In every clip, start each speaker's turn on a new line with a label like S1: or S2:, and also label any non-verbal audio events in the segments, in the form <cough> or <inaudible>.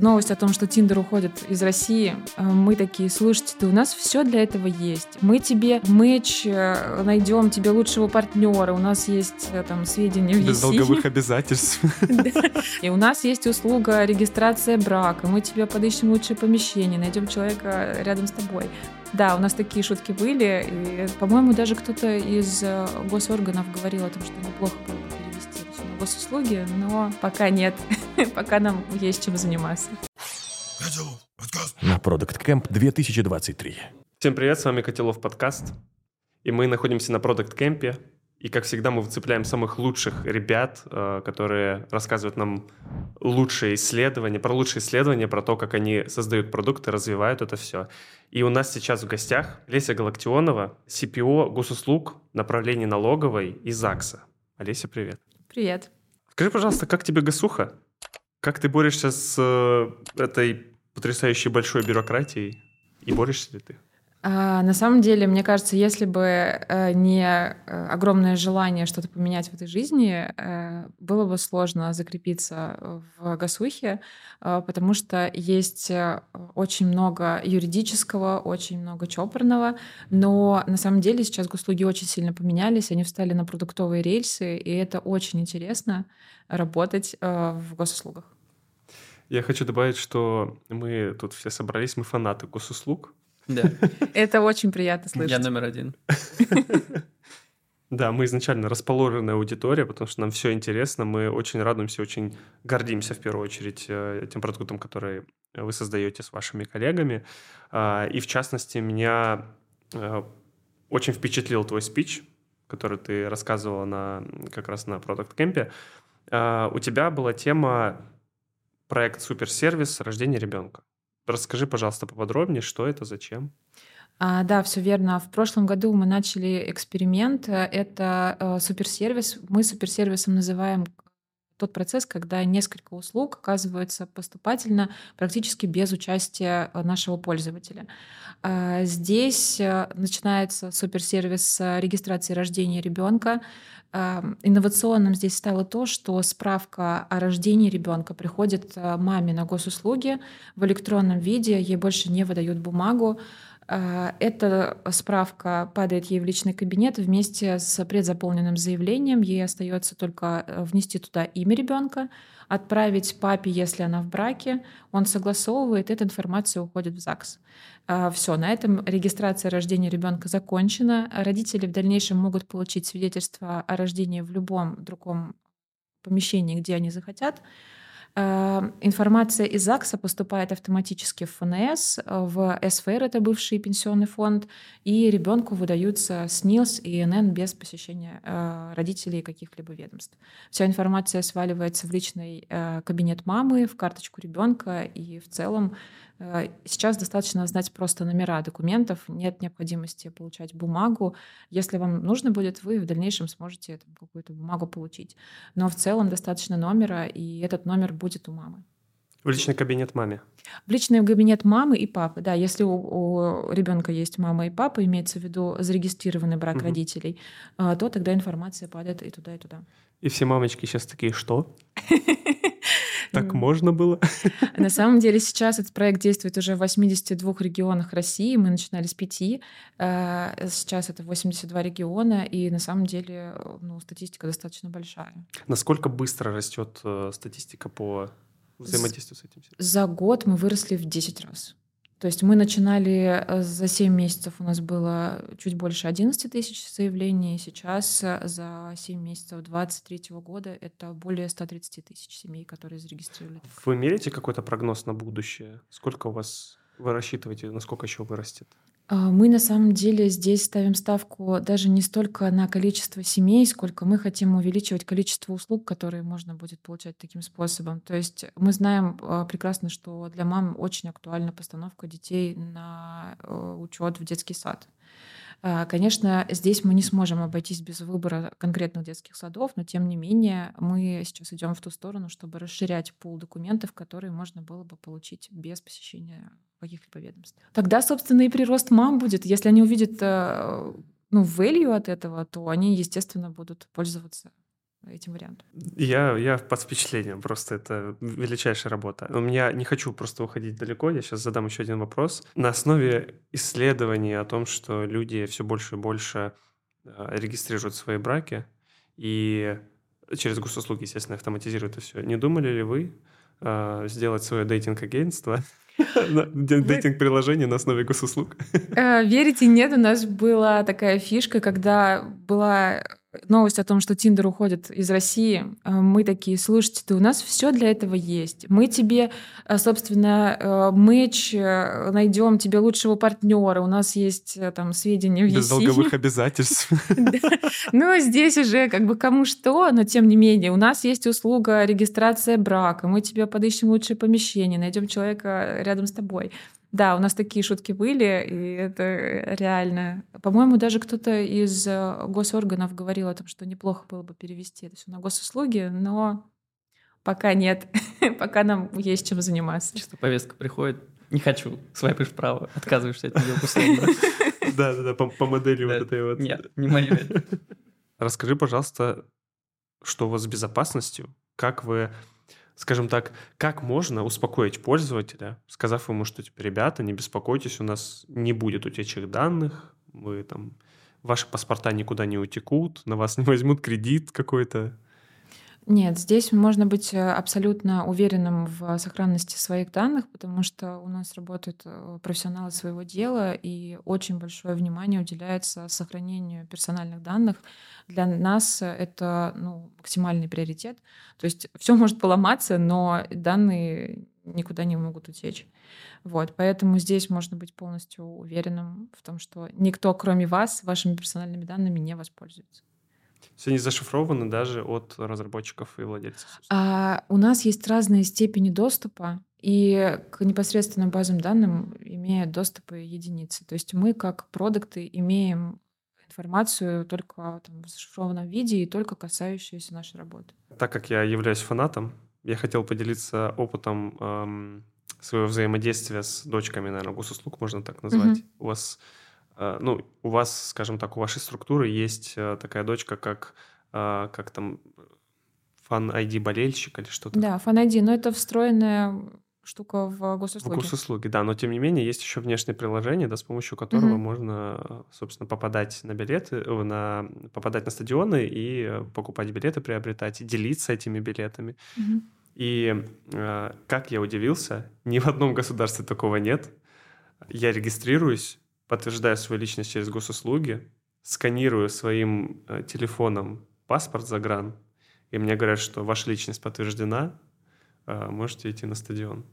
S1: Новость о том, что Тиндер уходит из России, э, мы такие, слушайте, ты у нас все для этого есть. Мы тебе мэч э, найдем, тебе лучшего партнера, у нас есть э, там сведения в
S2: Без долговых обязательств.
S1: И у нас есть услуга регистрация брака, мы тебе подыщем лучшее помещение, найдем человека рядом с тобой. Да, у нас такие шутки были. И, по-моему, даже кто-то из госорганов говорил о том, что неплохо было госуслуги, но пока нет. <laughs> пока нам есть чем заниматься.
S3: На Product Camp 2023.
S2: Всем привет, с вами Котелов подкаст. И мы находимся на Product Camp. И, как всегда, мы выцепляем самых лучших ребят, э, которые рассказывают нам лучшие исследования, про лучшие исследования, про то, как они создают продукты, развивают это все. И у нас сейчас в гостях Леся Галактионова, CPO госуслуг направления налоговой и ЗАГСа. Олеся, привет.
S1: Привет.
S2: Скажи, пожалуйста, как тебе гасуха? Как ты борешься с э, этой потрясающей большой бюрократией? И борешься ли ты?
S1: А, на самом деле, мне кажется, если бы э, не э, огромное желание что-то поменять в этой жизни, э, было бы сложно закрепиться в Гасухе, э, потому что есть э, очень много юридического, очень много чопорного, но на самом деле сейчас госуслуги очень сильно поменялись, они встали на продуктовые рельсы, и это очень интересно работать э, в госуслугах.
S2: Я хочу добавить, что мы тут все собрались, мы фанаты госуслуг.
S4: Да.
S1: Это очень приятно слышать.
S4: Я номер один.
S2: Да, мы изначально расположенная аудитория, потому что нам все интересно, мы очень радуемся, очень гордимся в первую очередь э, тем продуктом, который вы создаете с вашими коллегами. А, и в частности, меня э, очень впечатлил твой спич, который ты рассказывала на, как раз на Product Camp. А, у тебя была тема проект суперсервис рождения ребенка. Расскажи, пожалуйста, поподробнее, что это, зачем?
S1: А, да, все верно. В прошлом году мы начали эксперимент. Это э, суперсервис. Мы суперсервисом называем тот процесс, когда несколько услуг оказываются поступательно практически без участия э, нашего пользователя. А, здесь э, начинается суперсервис с регистрации рождения ребенка. Инновационным здесь стало то, что справка о рождении ребенка приходит э, маме на госуслуги в электронном виде, ей больше не выдают бумагу. А, эта справка падает ей в личный кабинет вместе с предзаполненным заявлением. Ей остается только э, внести туда имя ребенка, отправить папе, если она в браке. Он согласовывает, эта информация уходит в ЗАГС. А, Все, на этом регистрация рождения ребенка закончена. Родители в дальнейшем могут получить свидетельство о рождении в любом другом помещении, где они захотят. Эм, информация из ЗАГСа поступает автоматически в ФНС, в СФР, это бывший пенсионный фонд, и ребенку выдаются СНИЛС и ИНН без посещения э, родителей каких-либо ведомств. Вся информация сваливается в личный э, кабинет мамы, в карточку ребенка, и в целом сейчас достаточно знать просто номера документов, нет необходимости получать бумагу. Если вам нужно будет, вы в дальнейшем сможете какую-то бумагу получить. Но в целом достаточно номера, и этот номер будет у мамы.
S2: В личный кабинет маме.
S1: В личный кабинет мамы и папы, да. Если у, у ребенка есть мама и папа, имеется в виду зарегистрированный брак угу. родителей, э, то тогда информация падает и туда, и туда.
S2: И все мамочки сейчас такие, что? <laughs> Так можно было? <laughs>
S1: На самом деле сейчас этот проект действует уже в 82 регионах России. Мы начинали с пяти. Э, сейчас это 82 региона, и на самом деле ну, статистика достаточно большая.
S2: Насколько быстро растет э, статистика по взаимодействию с этим?
S1: За год мы выросли в 10 раз. То есть мы начинали э, за 7 месяцев, у нас было чуть больше 11 тысяч заявлений, сейчас э, за 7 месяцев 2023 года это более 130 тысяч семей, которые зарегистрировали.
S2: Вы меряете какой-то прогноз на будущее? Сколько у вас вы рассчитываете, насколько еще вырастет?
S1: А, мы на самом деле здесь ставим ставку даже не столько на количество семей, сколько мы хотим увеличивать количество услуг, которые можно будет получать таким способом. То есть мы знаем а, прекрасно, что для мам очень актуальна постановка детей на э, учет в детский сад. А, конечно, здесь мы не сможем обойтись без выбора конкретных детских садов, но тем не менее мы сейчас идем в ту сторону, чтобы расширять пул документов, которые можно было бы получить без посещения каких-либо ведомств. Тогда, собственно, и прирост мам будет. Если они увидят э, ну, value от этого, то они, естественно, будут пользоваться этим вариантом.
S2: Я, я под впечатлением, просто это величайшая работа. У меня не хочу просто уходить далеко, я сейчас задам еще один вопрос. На основе исследований о том, что люди все больше и больше э, регистрируют свои браки и через госуслуги, естественно, автоматизируют это все. Не думали ли вы э, сделать свое дейтинг-агентство <laughs> Дейтинг-приложение на основе госуслуг.
S1: Э, верите, нет, у нас была такая фишка, когда была новость о том, что Тиндер уходит из России, э, мы такие, слушайте, ты у нас все для этого есть. Мы тебе, э, собственно, мэч найдем тебе лучшего партнера. У нас есть там сведения в
S2: Без долговых <laughs> обязательств.
S1: Ну, здесь уже как бы кому что, но тем не менее, у нас есть услуга регистрация брака. Мы тебе подыщем лучшее помещение, найдем человека рядом с тобой. Да, у нас такие шутки были, и это реально. По-моему, даже кто-то из э, госорганов говорил о том, что неплохо было бы перевести это все на госуслуги, но пока нет. <laughs> пока нам есть чем заниматься.
S4: Чисто повестка приходит, не хочу, свайпаешь вправо, отказываешься от нее условно. <laughs>
S2: Да-да-да, по модели вот этой вот.
S4: Нет, не мое. <laughs>
S2: Расскажи, пожалуйста, что у вас с безопасностью? Как вы скажем так, как можно успокоить пользователя, сказав ему, что типа, ребята, не беспокойтесь, у нас не будет утечек данных, вы там, ваши паспорта никуда не утекут, на вас не возьмут кредит какой-то.
S1: Нет, здесь можно быть э, абсолютно уверенным в сохранности своих данных, потому что у нас работают э, профессионалы своего дела, и очень большое внимание уделяется сохранению персональных данных. Для нас это ну, максимальный приоритет. То есть все может поломаться, но данные никуда не могут утечь. Вот, поэтому здесь можно быть полностью уверенным в том, что никто, кроме вас, вашими персональными данными не воспользуется.
S2: Все не зашифрованы даже от разработчиков и владельцев.
S1: А, у нас есть разные степени доступа, и к непосредственным базам данным имеют доступы единицы. То есть мы как продукты имеем информацию только там, в зашифрованном виде и только касающуюся нашей работы.
S2: Так как я являюсь фанатом, я хотел поделиться опытом эм, своего взаимодействия с дочками, наверное, госуслуг можно так назвать. Угу. У вас ну, у вас, скажем так, у вашей структуры есть э, такая дочка, как, э, как там фан ID болельщик или что-то.
S1: Да, фан ID, но это встроенная штука в госуслуги.
S2: В госуслуги, да, но тем не менее есть еще внешнее приложение, да, с помощью которого угу. можно, собственно, попадать на билеты, на попадать на стадионы и покупать билеты, приобретать и делиться этими билетами. Угу. И э, как я удивился, ни в одном государстве такого нет. Я регистрируюсь, подтверждаю свою личность через госуслуги, сканирую своим э, телефоном паспорт загран, и мне говорят, что ваша личность подтверждена, э, можете идти на стадион.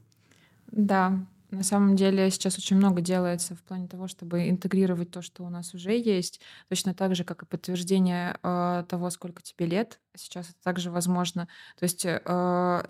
S1: Да, на самом деле сейчас очень много делается в плане того, чтобы интегрировать то, что у нас уже есть, точно так же, как и подтверждение э, того, сколько тебе лет. Сейчас это также возможно. То есть э,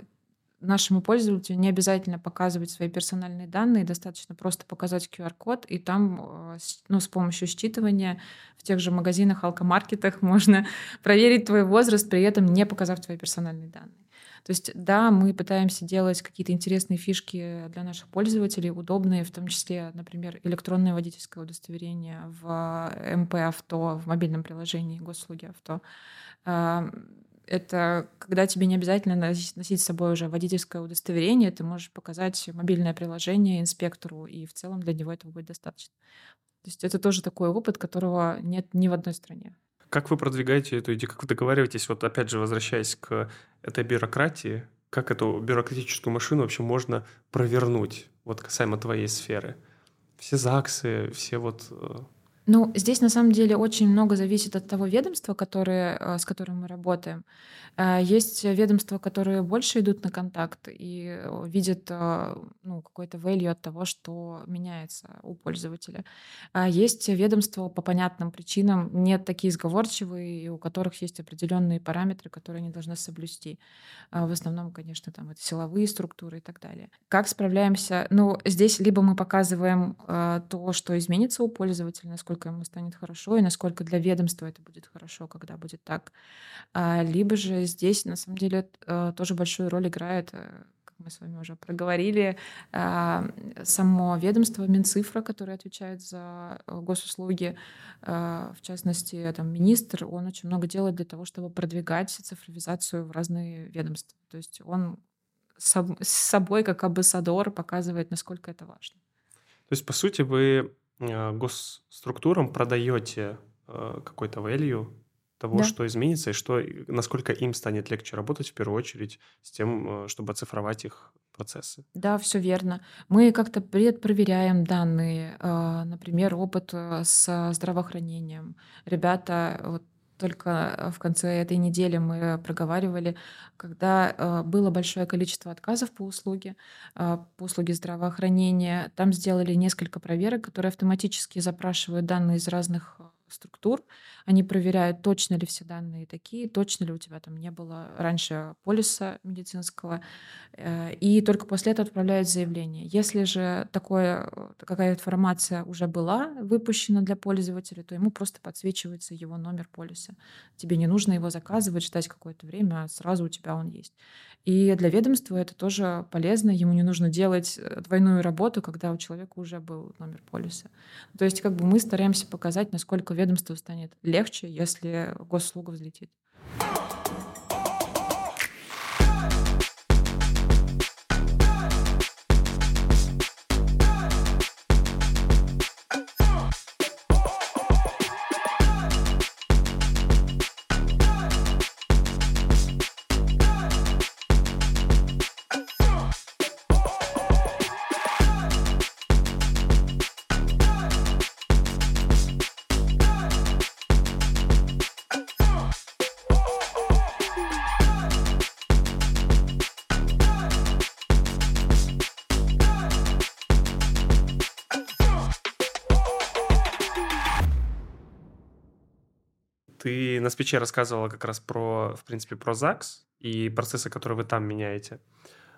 S1: нашему пользователю не обязательно показывать свои персональные данные, достаточно просто показать QR-код, и там э, ну, с помощью считывания в тех же магазинах, алкомаркетах <laughs> можно проверить твой возраст, при этом не показав твои персональные данные. То есть, да, мы пытаемся делать какие-то интересные фишки для наших пользователей, удобные, в том числе, например, электронное водительское удостоверение в МП авто, в мобильном приложении госуслуги авто это когда тебе не обязательно носить с собой уже водительское удостоверение, ты можешь показать мобильное приложение инспектору, и в целом для него этого будет достаточно. То есть это тоже такой опыт, которого нет ни в одной стране.
S2: Как вы продвигаете эту идею, как вы договариваетесь, вот опять же, возвращаясь к этой бюрократии, как эту бюрократическую машину вообще можно провернуть, вот касаемо твоей сферы? Все ЗАГСы, все вот э,
S1: ну, здесь на самом деле очень много зависит от того ведомства, которое, э, с которым мы работаем. Э, есть ведомства, которые больше идут на контакт и э, видят ну, какой-то value от того, что меняется у пользователя. Есть ведомства по понятным причинам не такие сговорчивые, у которых есть определенные параметры, которые они должны соблюсти. В основном, конечно, там это силовые структуры и так далее. Как справляемся? Ну, здесь либо мы показываем то, что изменится у пользователя, насколько насколько ему станет хорошо и насколько для ведомства это будет хорошо, когда будет так. А, либо же здесь, на самом деле, э, тоже большую роль играет, э, как мы с вами уже проговорили. А, само ведомство Минцифра, которое отвечает за э, госуслуги, а, в частности, там, министр, он очень много делает для того, чтобы продвигать цифровизацию в разные ведомства. То есть он с собой, как амбассадор, показывает, насколько это важно.
S2: То есть, по сути, вы госструктурам продаете э, какой-то value того, да. что изменится, и что, насколько им станет легче работать в первую очередь с тем, э, чтобы оцифровать их процессы.
S1: Да, все верно. Мы как-то предпроверяем данные, например, опыт с здравоохранением. Ребята, вот только э, в конце этой недели мы проговаривали, когда э, было большое количество отказов по услуге, э, по услуге здравоохранения. Там сделали несколько проверок, которые автоматически запрашивают данные из разных структур. Они проверяют, точно ли все данные такие, точно ли у тебя там не было раньше полиса медицинского. Э, и только после этого отправляют заявление. Если же такое, какая информация уже была выпущена для пользователя, то ему просто подсвечивается его номер полиса. Тебе не нужно его заказывать, ждать какое-то время, а сразу у тебя он есть. И для ведомства это тоже полезно. Ему не нужно делать э, двойную работу, когда у человека уже был номер полиса. То есть как бы мы стараемся показать, насколько ведомству станет легче, если госуслуга взлетит.
S2: Ты на спиче рассказывала как раз про, в принципе, про ЗАГС и процессы, которые вы там меняете.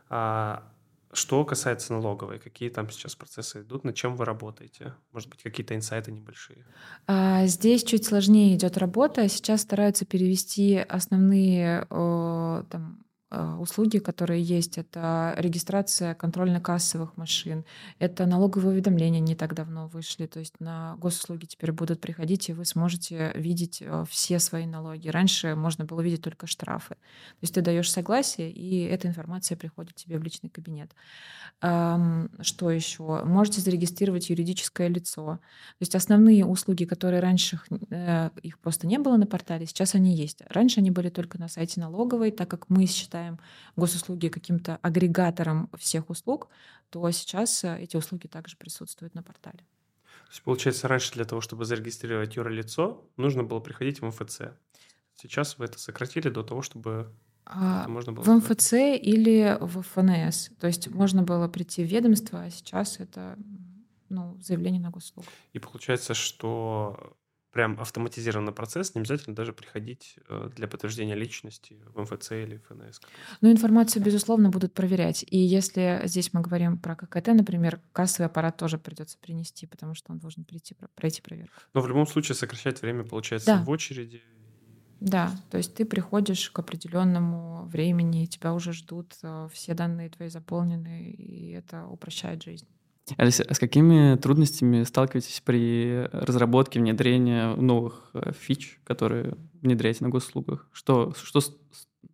S2: А что касается налоговой, какие там сейчас процессы идут, над чем вы работаете? Может быть, какие-то инсайты небольшие?
S1: А, здесь чуть сложнее идет работа. Сейчас стараются перевести основные там, услуги, которые есть. Это регистрация контрольно-кассовых машин, это налоговые уведомления не так давно вышли. То есть на госуслуги теперь будут приходить, и вы сможете видеть э, все свои налоги. Раньше можно было видеть только штрафы. То есть ты даешь согласие, и эта информация приходит тебе в личный кабинет. Что еще? Можете зарегистрировать юридическое лицо. То есть основные услуги, которые раньше э, их просто не было на портале, сейчас они есть. Раньше они были только на сайте налоговой, так как мы считаем считаем госуслуги каким-то агрегатором всех услуг, то сейчас э, эти услуги также присутствуют на портале.
S2: То есть, получается, раньше для того, чтобы зарегистрировать юрлицо, нужно было приходить в МФЦ. Сейчас вы это сократили до того, чтобы
S1: а, можно было в МФЦ или в ФНС. То есть можно было прийти в ведомство, а сейчас это ну, заявление на госуслугу.
S2: И получается, что прям автоматизированный процесс, не обязательно даже приходить э, для подтверждения личности в МФЦ или ФНС.
S1: Ну, информацию, безусловно, будут проверять. И если здесь мы говорим про ККТ, например, кассовый аппарат тоже придется принести, потому что он должен прийти, пройти проверку.
S2: Но в любом случае сокращать время, получается, да. в очереди.
S1: Да, то есть ты приходишь к определенному времени, тебя уже ждут, э, все данные твои заполнены, и это упрощает жизнь.
S4: Алиса, а с какими трудностями сталкиваетесь при разработке, внедрении новых э, фич, которые внедряете на госуслугах? Что, что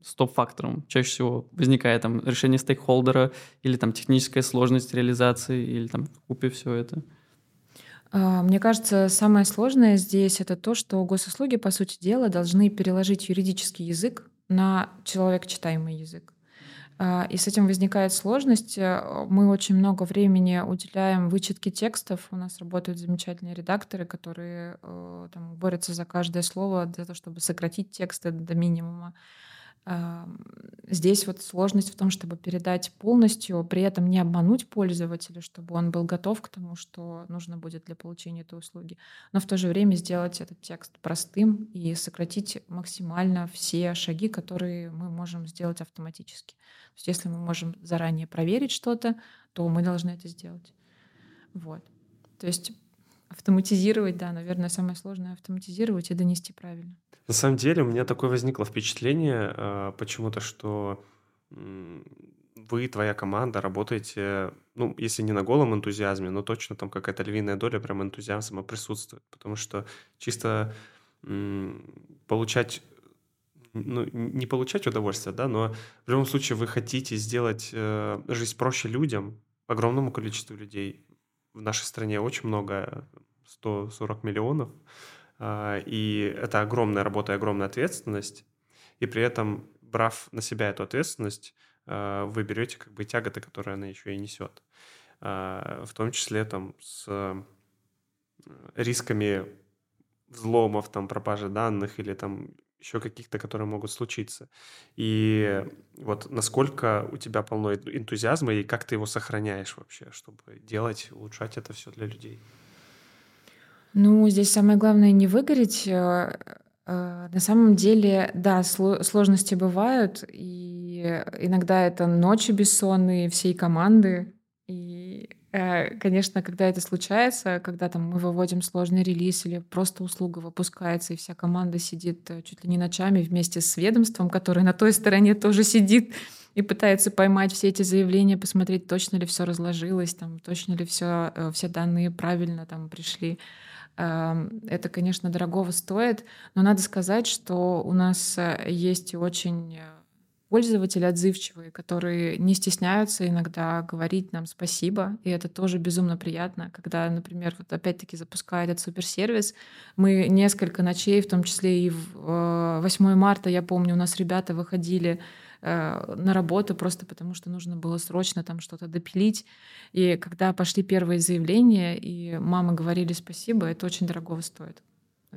S4: стоп-фактором чаще всего возникает? Там решение стейкхолдера или там техническая сложность реализации или там в купе все это?
S1: А, мне кажется, самое сложное здесь это то, что госуслуги, по сути дела, должны переложить юридический язык на человек-читаемый язык. А, и с этим возникает сложность. Э, мы очень много времени уделяем вычетке текстов. У нас работают замечательные редакторы, которые э, там, борются за каждое слово для того, чтобы сократить тексты до минимума. Здесь вот сложность в том, чтобы передать полностью, при этом не обмануть пользователя, чтобы он был готов к тому, что нужно будет для получения этой услуги, но в то же время сделать этот текст простым и сократить максимально все шаги, которые мы можем сделать автоматически. То есть если мы можем заранее проверить что-то, то мы должны это сделать. Вот. То есть автоматизировать, да, наверное, самое сложное автоматизировать и донести правильно.
S2: На самом деле у меня такое возникло впечатление э, почему-то, что вы, твоя команда работаете, ну, если не на голом энтузиазме, но точно там какая-то львиная доля прям энтузиазма присутствует. Потому что чисто получать ну, не получать удовольствие, да, но в любом случае вы хотите сделать э, жизнь проще людям, огромному количеству людей. В нашей стране очень много, 140 миллионов, э, и это огромная работа и огромная ответственность, и при этом, брав на себя эту ответственность, э, вы берете как бы тяготы, которые она еще и несет. Э, в том числе там с рисками взломов, там, пропажи данных или там еще каких-то, которые могут случиться. И вот насколько у тебя полно энтузиазма и как ты его сохраняешь вообще, чтобы делать, улучшать это все для людей?
S1: Ну, здесь самое главное не выгореть. Э, э, на самом деле, да, сложности бывают, и иногда это ночи бессонные всей команды, конечно, когда это случается, когда там мы выводим сложный релиз или просто услуга выпускается, и вся команда сидит э, чуть ли не ночами вместе с ведомством, которое на той стороне тоже сидит и пытается поймать все эти заявления, посмотреть, точно ли все разложилось, там, точно ли все, э, все данные правильно там пришли. Эм, это, конечно, дорогого стоит, но надо сказать, что у нас есть очень пользователи отзывчивые, которые не стесняются иногда говорить нам спасибо, и это тоже безумно приятно, когда, например, вот опять-таки запуская этот суперсервис, мы несколько ночей, в том числе и в 8 э, марта, я помню, у нас ребята выходили э, на работу просто потому, что нужно было срочно там что-то допилить. И когда пошли первые заявления, и мамы говорили спасибо, это очень дорого стоит.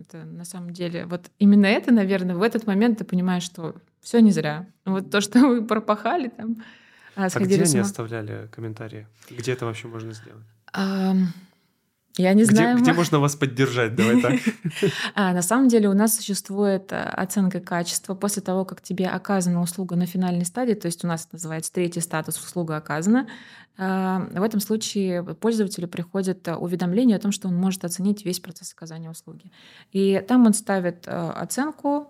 S1: Это на самом деле, вот именно это, наверное, в этот момент ты понимаешь, что все не зря. Вот то, что вы пропахали там,
S2: а, а где они оставляли комментарии? Где это вообще можно сделать?
S1: Я не
S2: где,
S1: знаю.
S2: Где можно вас поддержать? Давай так. <laughs>
S1: А, на самом деле у нас существует э, оценка качества после того, как тебе оказана услуга на финальной стадии, то есть у нас называется третий статус «услуга оказана». А, в этом случае пользователю приходит э, уведомление о том, что он может оценить весь процесс оказания услуги. И там он ставит э, оценку,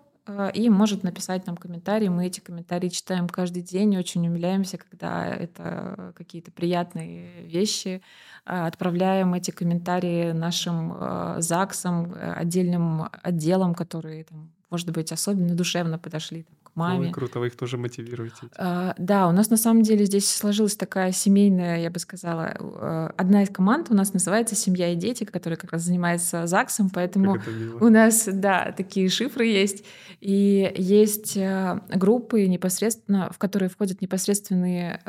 S1: и может написать нам комментарии. Мы эти комментарии читаем каждый день, очень умиляемся, когда это какие-то приятные вещи. А, отправляем эти комментарии нашим а, ЗАГСам, отдельным отделам, которые, там, может быть, особенно душевно подошли там, маме.
S2: Ой, круто, вы их тоже мотивируете.
S1: А, да, у нас на самом деле здесь сложилась такая семейная, я бы сказала, э, одна из команд у нас называется «Семья и дети», которая как раз занимается ЗАГСом, поэтому у нас, да, такие шифры есть. И есть э, группы непосредственно, в которые входят непосредственные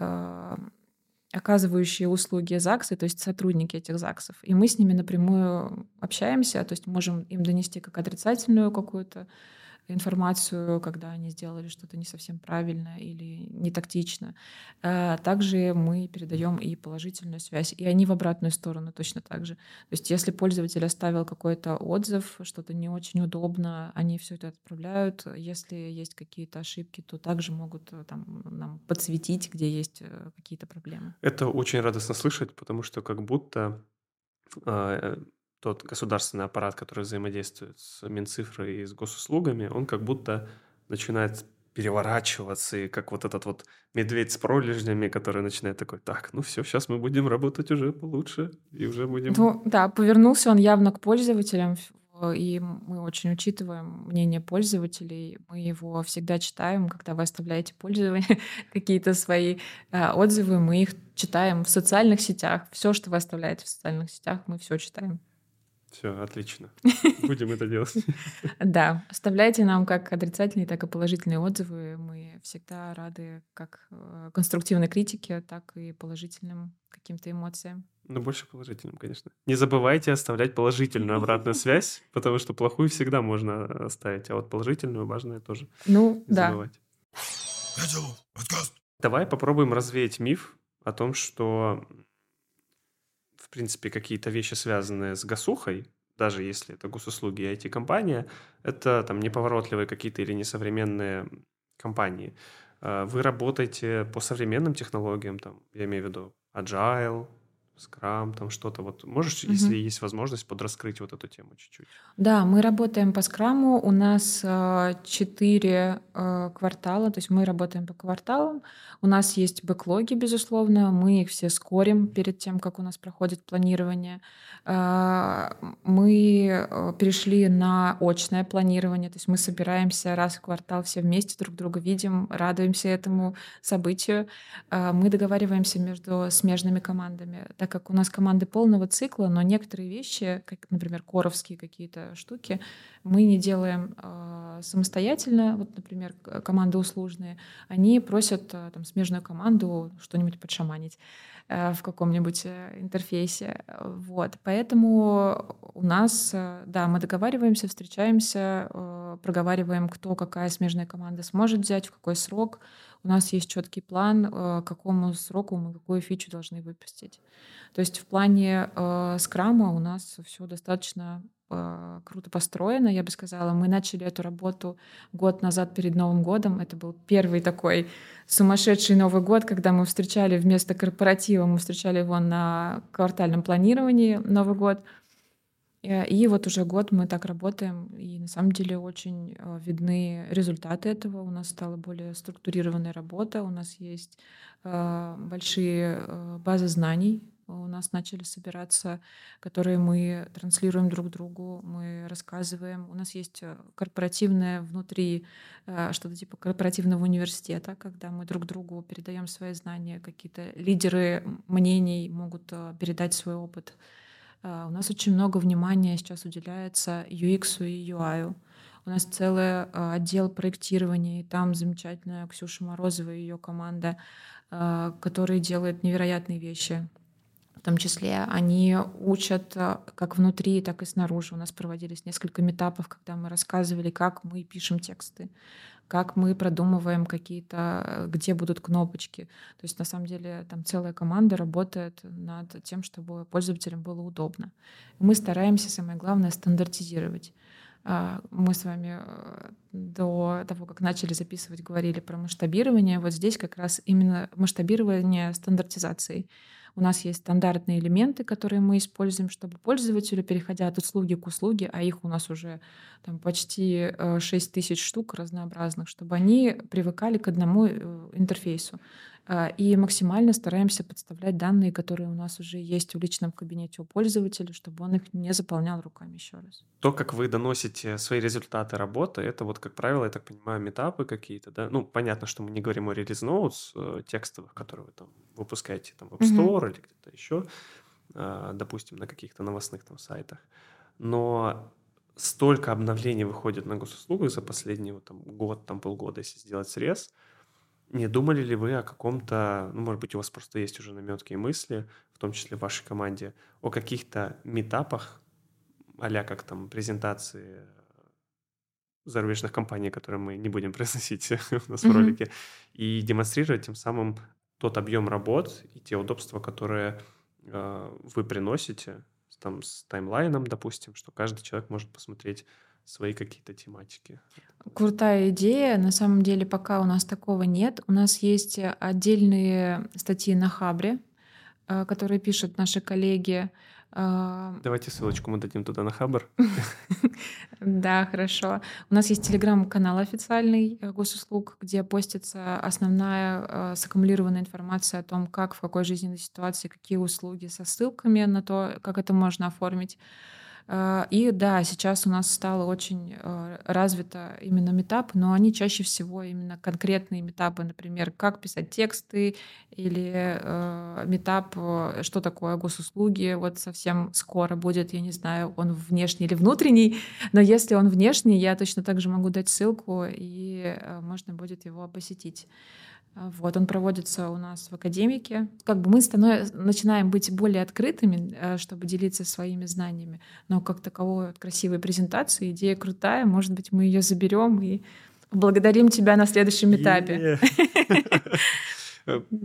S1: оказывающие услуги ЗАГСы, то есть сотрудники этих ЗАГСов. И мы с ними напрямую общаемся, то есть можем им донести как отрицательную какую-то информацию, когда они сделали что-то не совсем правильно или не тактично. А также мы передаем и положительную связь, и они в обратную сторону точно так же. То есть если пользователь оставил какой-то отзыв, что-то не очень удобно, они все это отправляют. Если есть какие-то ошибки, то также могут э, там, нам подсветить, где есть э, какие-то проблемы.
S2: Это очень радостно слышать, потому что как будто а, тот государственный аппарат, который взаимодействует с Минцифрой и с госуслугами, он как будто начинает переворачиваться, и как вот этот вот медведь с пролежнями, который начинает такой, так, ну все, сейчас мы будем работать уже получше, и уже будем...
S1: Ну, да, повернулся он явно к пользователям, и мы очень учитываем мнение пользователей. Мы его всегда читаем, когда вы оставляете пользования, <laughs> какие-то свои э, отзывы, мы их читаем в социальных сетях. Все, что вы оставляете в социальных сетях, мы все читаем.
S2: Все, отлично. <laughs> Будем это делать.
S1: Да, оставляйте нам как отрицательные, так и положительные отзывы. Мы всегда рады как э, конструктивной критике, так и положительным каким-то эмоциям.
S2: Ну, больше положительным, конечно. Не забывайте оставлять положительную обратную <laughs> связь, потому что плохую всегда можно оставить, а вот положительную важно тоже
S1: ну, не да. забывать.
S2: Давай попробуем развеять миф о том, что в принципе, какие-то вещи, связанные с гасухой, даже если это госуслуги и IT-компания, это там неповоротливые какие-то или несовременные компании. А, вы работаете по современным технологиям, там, я имею в виду Agile, скрам, там что-то. Вот можешь, угу. если есть возможность, подраскрыть вот эту тему чуть-чуть?
S1: Да, мы работаем по скраму. У нас э, четыре э, квартала, то есть мы работаем по кварталам. У нас есть бэклоги, безусловно. Мы их все скорим перед тем, как у нас проходит планирование. Э, мы перешли на очное планирование, то есть мы собираемся раз в квартал все вместе, друг друга видим, радуемся этому событию. Мы договариваемся между смежными командами, так как у нас команды полного цикла, но некоторые вещи, как, например, коровские какие-то штуки, мы не делаем э, самостоятельно. Вот, например, команды услужные, они просят э, там, смежную команду что-нибудь подшаманить э, в каком-нибудь э, интерфейсе. Вот. Поэтому у нас, э, да, мы договариваемся, встречаемся, э, проговариваем, кто какая смежная команда сможет взять, в какой срок. У нас есть четкий план, э, к какому сроку мы какую фичу должны выпустить. То есть в плане э, скрама у нас все достаточно э, круто построено, я бы сказала. Мы начали эту работу год назад перед Новым годом. Это был первый такой сумасшедший Новый год, когда мы встречали вместо корпоратива, мы встречали его на квартальном планировании Новый год. Э, и вот уже год мы так работаем, и на самом деле очень э, видны результаты этого. У нас стала более структурированная работа, у нас есть э, большие базы знаний у нас начали собираться, которые мы транслируем друг другу, мы рассказываем. У нас есть корпоративное внутри, что-то типа корпоративного университета, когда мы друг другу передаем свои знания, какие-то лидеры мнений могут передать свой опыт. У нас очень много внимания сейчас уделяется UX и UI. У нас целый отдел проектирования, и там замечательная Ксюша Морозова и ее команда, которые делают невероятные вещи в том числе. Они учат как внутри, так и снаружи. У нас проводились несколько метапов, когда мы рассказывали, как мы пишем тексты, как мы продумываем какие-то, где будут кнопочки. То есть на самом деле там целая команда работает над тем, чтобы пользователям было удобно. Мы стараемся, самое главное, стандартизировать. А, мы с вами э, до того, как начали записывать, говорили про масштабирование. Вот здесь как раз именно масштабирование стандартизацией. У нас есть стандартные элементы, которые мы используем, чтобы пользователю, переходя от услуги к услуге, а их у нас уже там, почти 6 э, тысяч штук разнообразных, чтобы они привыкали к одному э, интерфейсу. А, и максимально стараемся подставлять данные, которые у нас уже есть в личном кабинете у пользователя, чтобы он их не заполнял руками еще раз.
S2: То, как вы доносите свои результаты работы, это вот, как правило, я так понимаю, метапы какие-то, да? Ну, понятно, что мы не говорим о релиз ноутс э, текстовых, которые вы там выпускаете там в App Store mm-hmm. или где-то еще, э, допустим, на каких-то новостных там сайтах. Но столько обновлений выходит на госуслугах за последний вот, там, год, там, полгода, если сделать срез – не думали ли вы о каком-то, ну, может быть, у вас просто есть уже наметки и мысли, в том числе в вашей команде, о каких-то метапах, а как там презентации зарубежных компаний, которые мы не будем <laughs> произносить у нас mm-hmm. в ролике, и демонстрировать тем самым тот объем работ и те удобства, которые э, вы приносите, там, с таймлайном, допустим, что каждый человек может посмотреть свои какие-то тематики.
S1: Крутая идея. На самом деле пока у нас такого нет. У нас есть отдельные статьи на Хабре, э, которые пишут наши коллеги.
S2: Э, Давайте ссылочку мы дадим туда на Хабр. <laughs>
S1: Да, хорошо. У нас есть телеграм-канал официальный э, госуслуг, где постится основная саккумулированная информация о том, как, в какой жизненной ситуации, какие услуги со ссылками на то, как это можно оформить. А, и да, сейчас у нас стало очень а, развито именно метап, но они чаще всего именно конкретные метапы, например, как писать тексты или э, метап, что такое госуслуги, вот совсем скоро будет, я не знаю, он внешний или внутренний, но если он внешний, я точно так же могу дать ссылку, и можно будет его посетить. Вот, он проводится у нас в академике. Как бы мы станов... начинаем быть более открытыми, э, чтобы делиться своими знаниями. Но как таковой красивой презентации, идея крутая, может быть, мы ее заберем и благодарим тебя на следующем этапе. <laughs>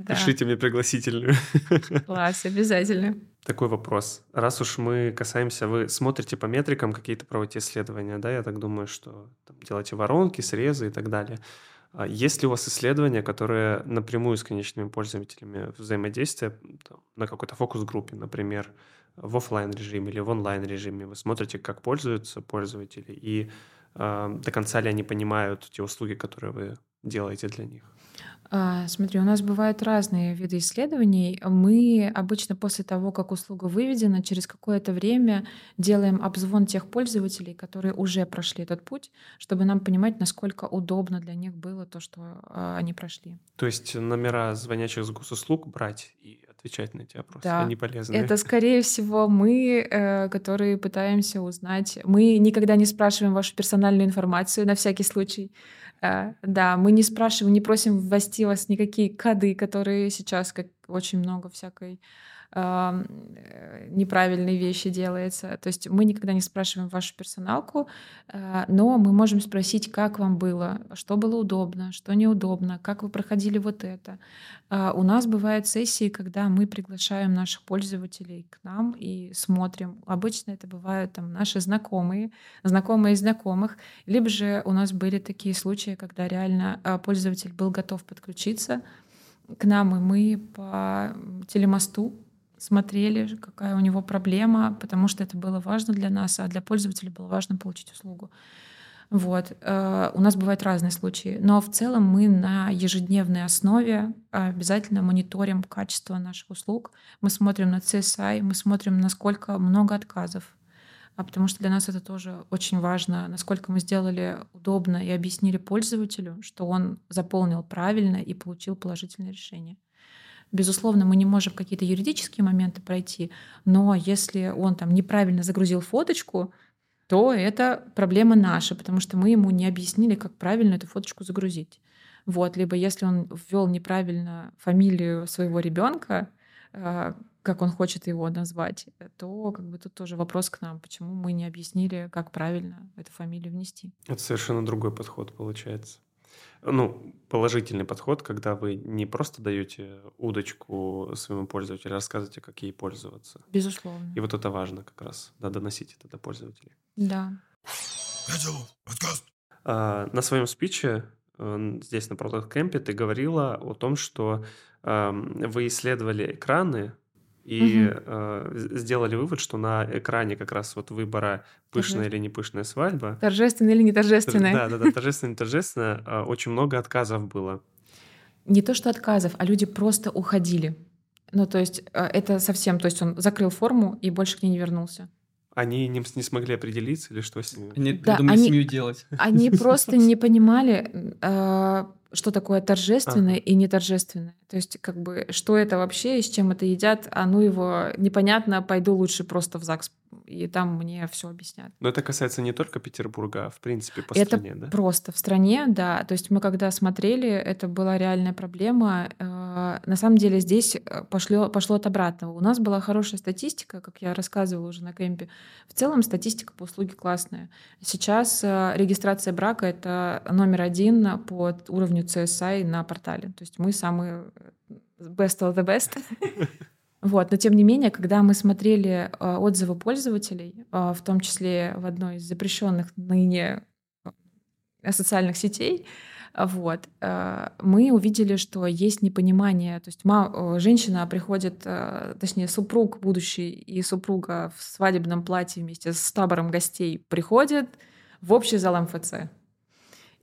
S2: Пишите мне пригласительную. <laughs>
S1: Класс, обязательно.
S2: Такой вопрос. Раз уж мы касаемся, вы смотрите по метрикам какие-то проводите исследования, да, я так думаю, что делаете воронки, срезы и так далее. А есть ли у вас исследования, которые напрямую с конечными пользователями взаимодействия там, на какой-то фокус-группе, например, в офлайн режиме или в онлайн режиме? Вы смотрите, как пользуются пользователи и э, до конца ли они понимают те услуги, которые вы делаете для них?
S1: А, смотри, у нас бывают разные виды исследований. Мы обычно после того, как услуга выведена, через какое-то время делаем обзвон тех пользователей, которые уже прошли этот путь, чтобы нам понимать, насколько удобно для них было то, что а, они прошли.
S2: То есть номера звонящих с госуслуг брать и отвечать на эти вопросы,
S1: Да,
S2: они полезны.
S1: это скорее всего мы, э, которые пытаемся узнать. Мы никогда не спрашиваем вашу персональную информацию на всякий случай. Э, да, мы не спрашиваем, не просим ввести вас никакие коды, которые сейчас, как очень много всякой неправильные вещи делается. То есть мы никогда не спрашиваем вашу персоналку, э, но мы можем спросить, как вам было, что было удобно, что неудобно, как вы проходили вот это. Э, у нас бывают сессии, когда мы приглашаем наших пользователей к нам и смотрим. Обычно это бывают там наши знакомые, знакомые знакомых, либо же у нас были такие случаи, когда реально э, пользователь был готов подключиться к нам, и мы по телемосту смотрели, какая у него проблема, потому что это было важно для нас, а для пользователя было важно получить услугу. Вот. Э, у нас бывают разные случаи, но в целом мы на ежедневной основе обязательно мониторим качество наших услуг. Мы смотрим на CSI, мы смотрим, насколько много отказов, а потому что для нас это тоже очень важно, насколько мы сделали удобно и объяснили пользователю, что он заполнил правильно и получил положительное решение. Безусловно, мы не можем какие-то юридические моменты пройти, но если он там неправильно загрузил фоточку, то это проблема наша, потому что мы ему не объяснили, как правильно эту фоточку загрузить. Вот, либо если он ввел неправильно фамилию своего ребенка, а, как он хочет его назвать, то как бы тут тоже вопрос к нам, почему мы не объяснили, как правильно эту фамилию внести.
S2: Это совершенно другой подход получается ну, положительный подход, когда вы не просто даете удочку своему пользователю, а рассказываете, как ей пользоваться.
S1: Безусловно.
S2: И вот это важно как раз, да, доносить это до пользователей.
S1: Да.
S2: А, на своем спиче э, здесь на Product Camp ты говорила о том, что э, вы исследовали экраны и угу. э, сделали вывод, что на экране как раз вот выбора пышная или не пышная свадьба.
S1: Торжественная или не торжественная.
S2: Да, да, да, торжественная, не торжественная. Э, очень много отказов было.
S1: Не то, что отказов, а люди просто уходили. Ну, то есть э, это совсем, то есть он закрыл форму и больше к ней не вернулся.
S2: Они не, не смогли определиться или что с
S4: ними? Они да, придумали они, семью делать.
S1: Они <laughs> просто не понимали, э, что такое торжественное и неторжественное. То есть, как бы, что это вообще и с чем это едят, а ну его непонятно, пойду лучше просто в ЗАГС, и там мне все объяснят.
S2: Но это касается не только Петербурга, а в принципе по
S1: это
S2: стране, да?
S1: просто в стране, да. То есть мы когда смотрели, это была реальная проблема. Э, на самом деле здесь э, пошло, пошло от обратного. У нас была хорошая статистика, как я рассказывала уже на кемпе. В целом статистика по услуге классная. Сейчас э, регистрация брака — это номер один по уровню CSI на портале. То есть мы самые best of the best. <laughs> Вот. Но тем не менее, когда мы смотрели э, отзывы пользователей, э, в том числе в одной из запрещенных ныне э, социальных сетей, вот, мы увидели, что есть непонимание. То есть женщина приходит, точнее, супруг будущий и супруга в свадебном платье вместе с табором гостей приходит в общий зал МФЦ.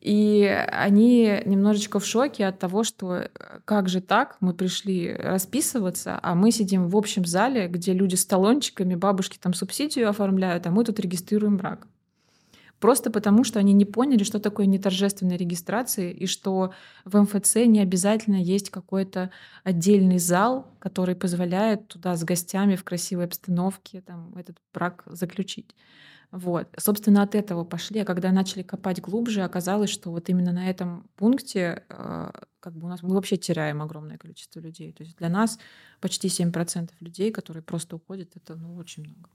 S1: И они немножечко в шоке от того, что э, как же так, мы пришли расписываться, а мы сидим в общем зале, где люди с талончиками, бабушки там субсидию оформляют, а мы тут регистрируем брак. Просто потому, что они не поняли, что такое неторжественная регистрация, и что в МФЦ не обязательно есть какой-то отдельный зал, который позволяет туда с гостями в красивой обстановке там, этот брак заключить. Вот. Собственно, от этого пошли. А когда начали копать глубже, оказалось, что вот именно на этом пункте э, как бы у нас мы вообще теряем огромное количество людей. То есть для нас почти 7% людей, которые просто уходят, это ну, очень много.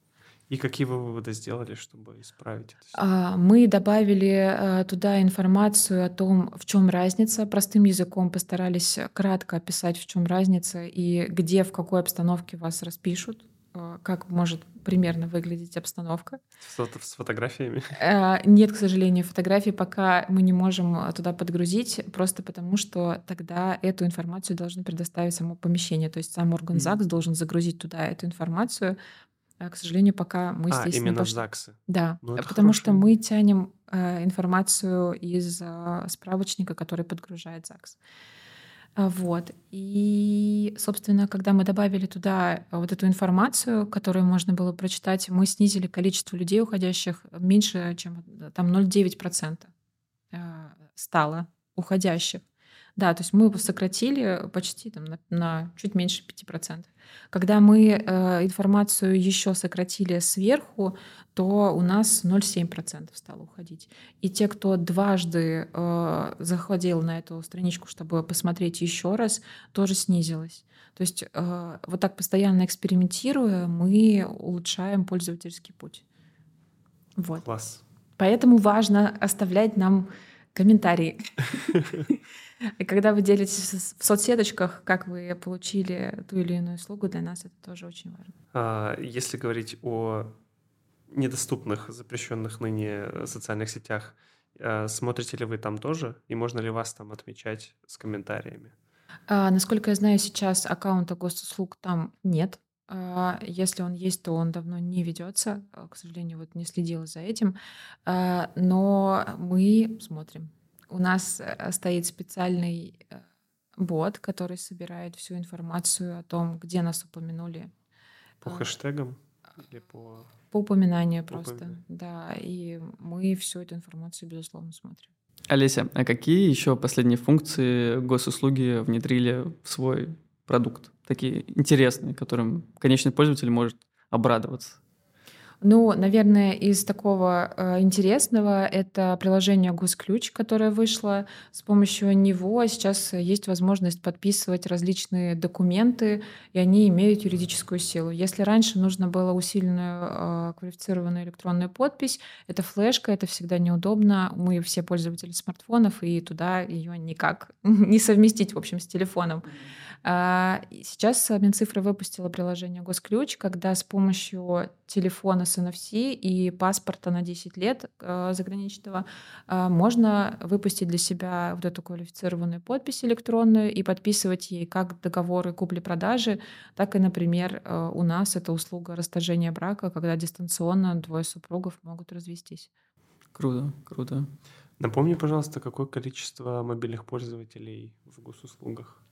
S2: И какие вы выводы сделали, чтобы исправить это?
S1: А, мы добавили э, туда информацию о том, в чем разница. Простым языком постарались кратко описать, в чем разница и где, в какой обстановке вас распишут как может примерно выглядеть обстановка.
S2: С, фотографиями? <laughs>
S1: Э, нет, к сожалению, фотографий пока мы не можем э, туда подгрузить, просто потому что тогда эту информацию должны предоставить само помещение. То есть сам орган ЗАГС mm-hmm. должен загрузить туда эту информацию. К сожалению, пока мы
S2: а,
S1: здесь
S2: именно
S1: не пошли.
S2: ЗАГСы?
S1: Да, ну, потому что мы тянем информацию из справочника, который подгружает ЗАГС. А, вот. И, собственно, когда мы добавили туда вот эту информацию, которую можно было прочитать, мы снизили количество людей, уходящих меньше, чем там 0,9% а, стало уходящих. Да, то есть мы его сократили почти там, на, на чуть меньше 5%. Когда мы э, информацию еще сократили сверху, то у нас 0,7% стало уходить. И те, кто дважды э, заходил на эту страничку, чтобы посмотреть еще раз, тоже снизилось. То есть э, вот так постоянно экспериментируя, мы улучшаем пользовательский путь. Вот.
S2: Класс.
S1: Поэтому важно оставлять нам комментарии. <laughs> И когда вы делитесь в соцсеточках, как вы получили ту или иную услугу, для нас это тоже очень важно.
S2: А, если говорить о недоступных, запрещенных ныне социальных сетях, а, смотрите ли вы там тоже? И можно ли вас там отмечать с комментариями?
S1: А, насколько я знаю, сейчас аккаунта госуслуг там нет. А, если он есть, то он давно не ведется. К сожалению, вот не следила за этим. Но мы смотрим. У нас э, стоит специальный э, бот, который собирает всю информацию о том, где нас упомянули.
S2: По а, хэштегам или по...
S1: По упоминанию по просто, упоминанию. да. И мы всю эту информацию, безусловно, смотрим.
S4: Олеся, а какие еще последние функции госуслуги внедрили в свой продукт? Такие интересные, которым конечный пользователь может обрадоваться?
S1: Ну, наверное, из такого э, интересного это приложение Госключ, которое вышло. С помощью него сейчас есть возможность подписывать различные документы, и они имеют юридическую силу. Если раньше нужно было усиленную э, квалифицированную электронную подпись, это флешка, это всегда неудобно. Мы все пользователи смартфонов, и туда ее никак <laughs> не совместить, в общем, с телефоном. А, сейчас Минцифра выпустила приложение Госключ, когда с помощью телефона с NFC и паспорта на 10 лет э, заграничного э, можно выпустить для себя вот эту квалифицированную подпись электронную и подписывать ей как договоры купли-продажи, так и, например, э, у нас это услуга расторжения брака, когда дистанционно двое супругов могут развестись.
S4: Круто, круто.
S2: Напомни, пожалуйста, какое количество мобильных пользователей в госуслугах?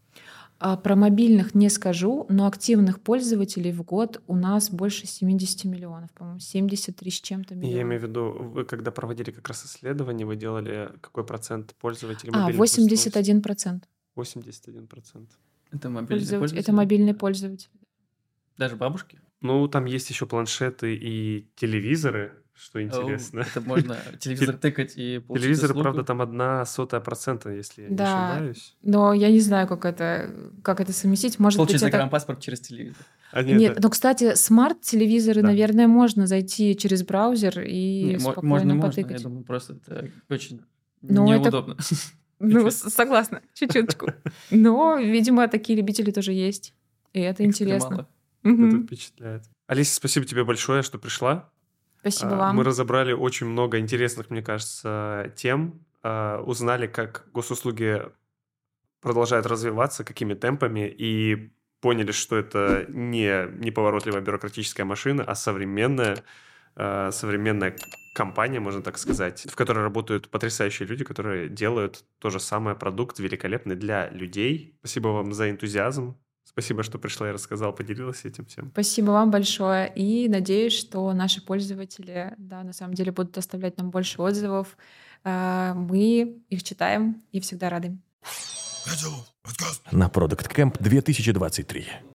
S1: А про мобильных не скажу, но активных пользователей в год у нас больше 70 миллионов, по-моему, 73 с чем-то миллионов.
S2: Я имею в виду, вы когда проводили как раз исследование, вы делали какой процент пользователей
S1: а,
S2: мобильных?
S1: А, 81 процент.
S2: 81 процент.
S4: Это мобильный пользователь? пользователь?
S1: Это мобильный пользователь.
S4: Даже бабушки?
S2: Ну, там есть еще планшеты и телевизоры, что интересно.
S4: это можно <laughs> телевизор тыкать и
S2: получить Телевизор, услугу. правда, там одна сотая процента, если я да, не ошибаюсь.
S1: но я не знаю, как это, как это совместить. Может
S4: Получить
S1: быть,
S4: загранпаспорт это... через телевизор.
S1: А нет, нет это... но, кстати, смарт-телевизоры, да. наверное, можно зайти через браузер и не, спокойно можно, потыкать. Можно,
S4: я думаю, просто это очень но неудобно. Это... <laughs>
S1: Ну, согласна, чуть-чуточку. <laughs> Но, видимо, такие любители тоже есть. И это интересно.
S2: Это впечатляет. Алиса, спасибо тебе большое, что пришла.
S1: Спасибо а, вам.
S2: Мы разобрали очень много интересных, мне кажется, тем. А, узнали, как госуслуги продолжают развиваться, какими темпами, и поняли, что это не неповоротливая бюрократическая машина, а современная, а, современная компания, можно так сказать, в которой работают потрясающие люди, которые делают то же самое продукт великолепный для людей. Спасибо вам за энтузиазм, Спасибо, что пришла и рассказала, поделилась этим всем.
S1: Спасибо вам большое. И надеюсь, что наши пользователи, да, на самом деле будут оставлять нам больше отзывов. А, мы их читаем и всегда рады.
S3: На Product Camp 2023.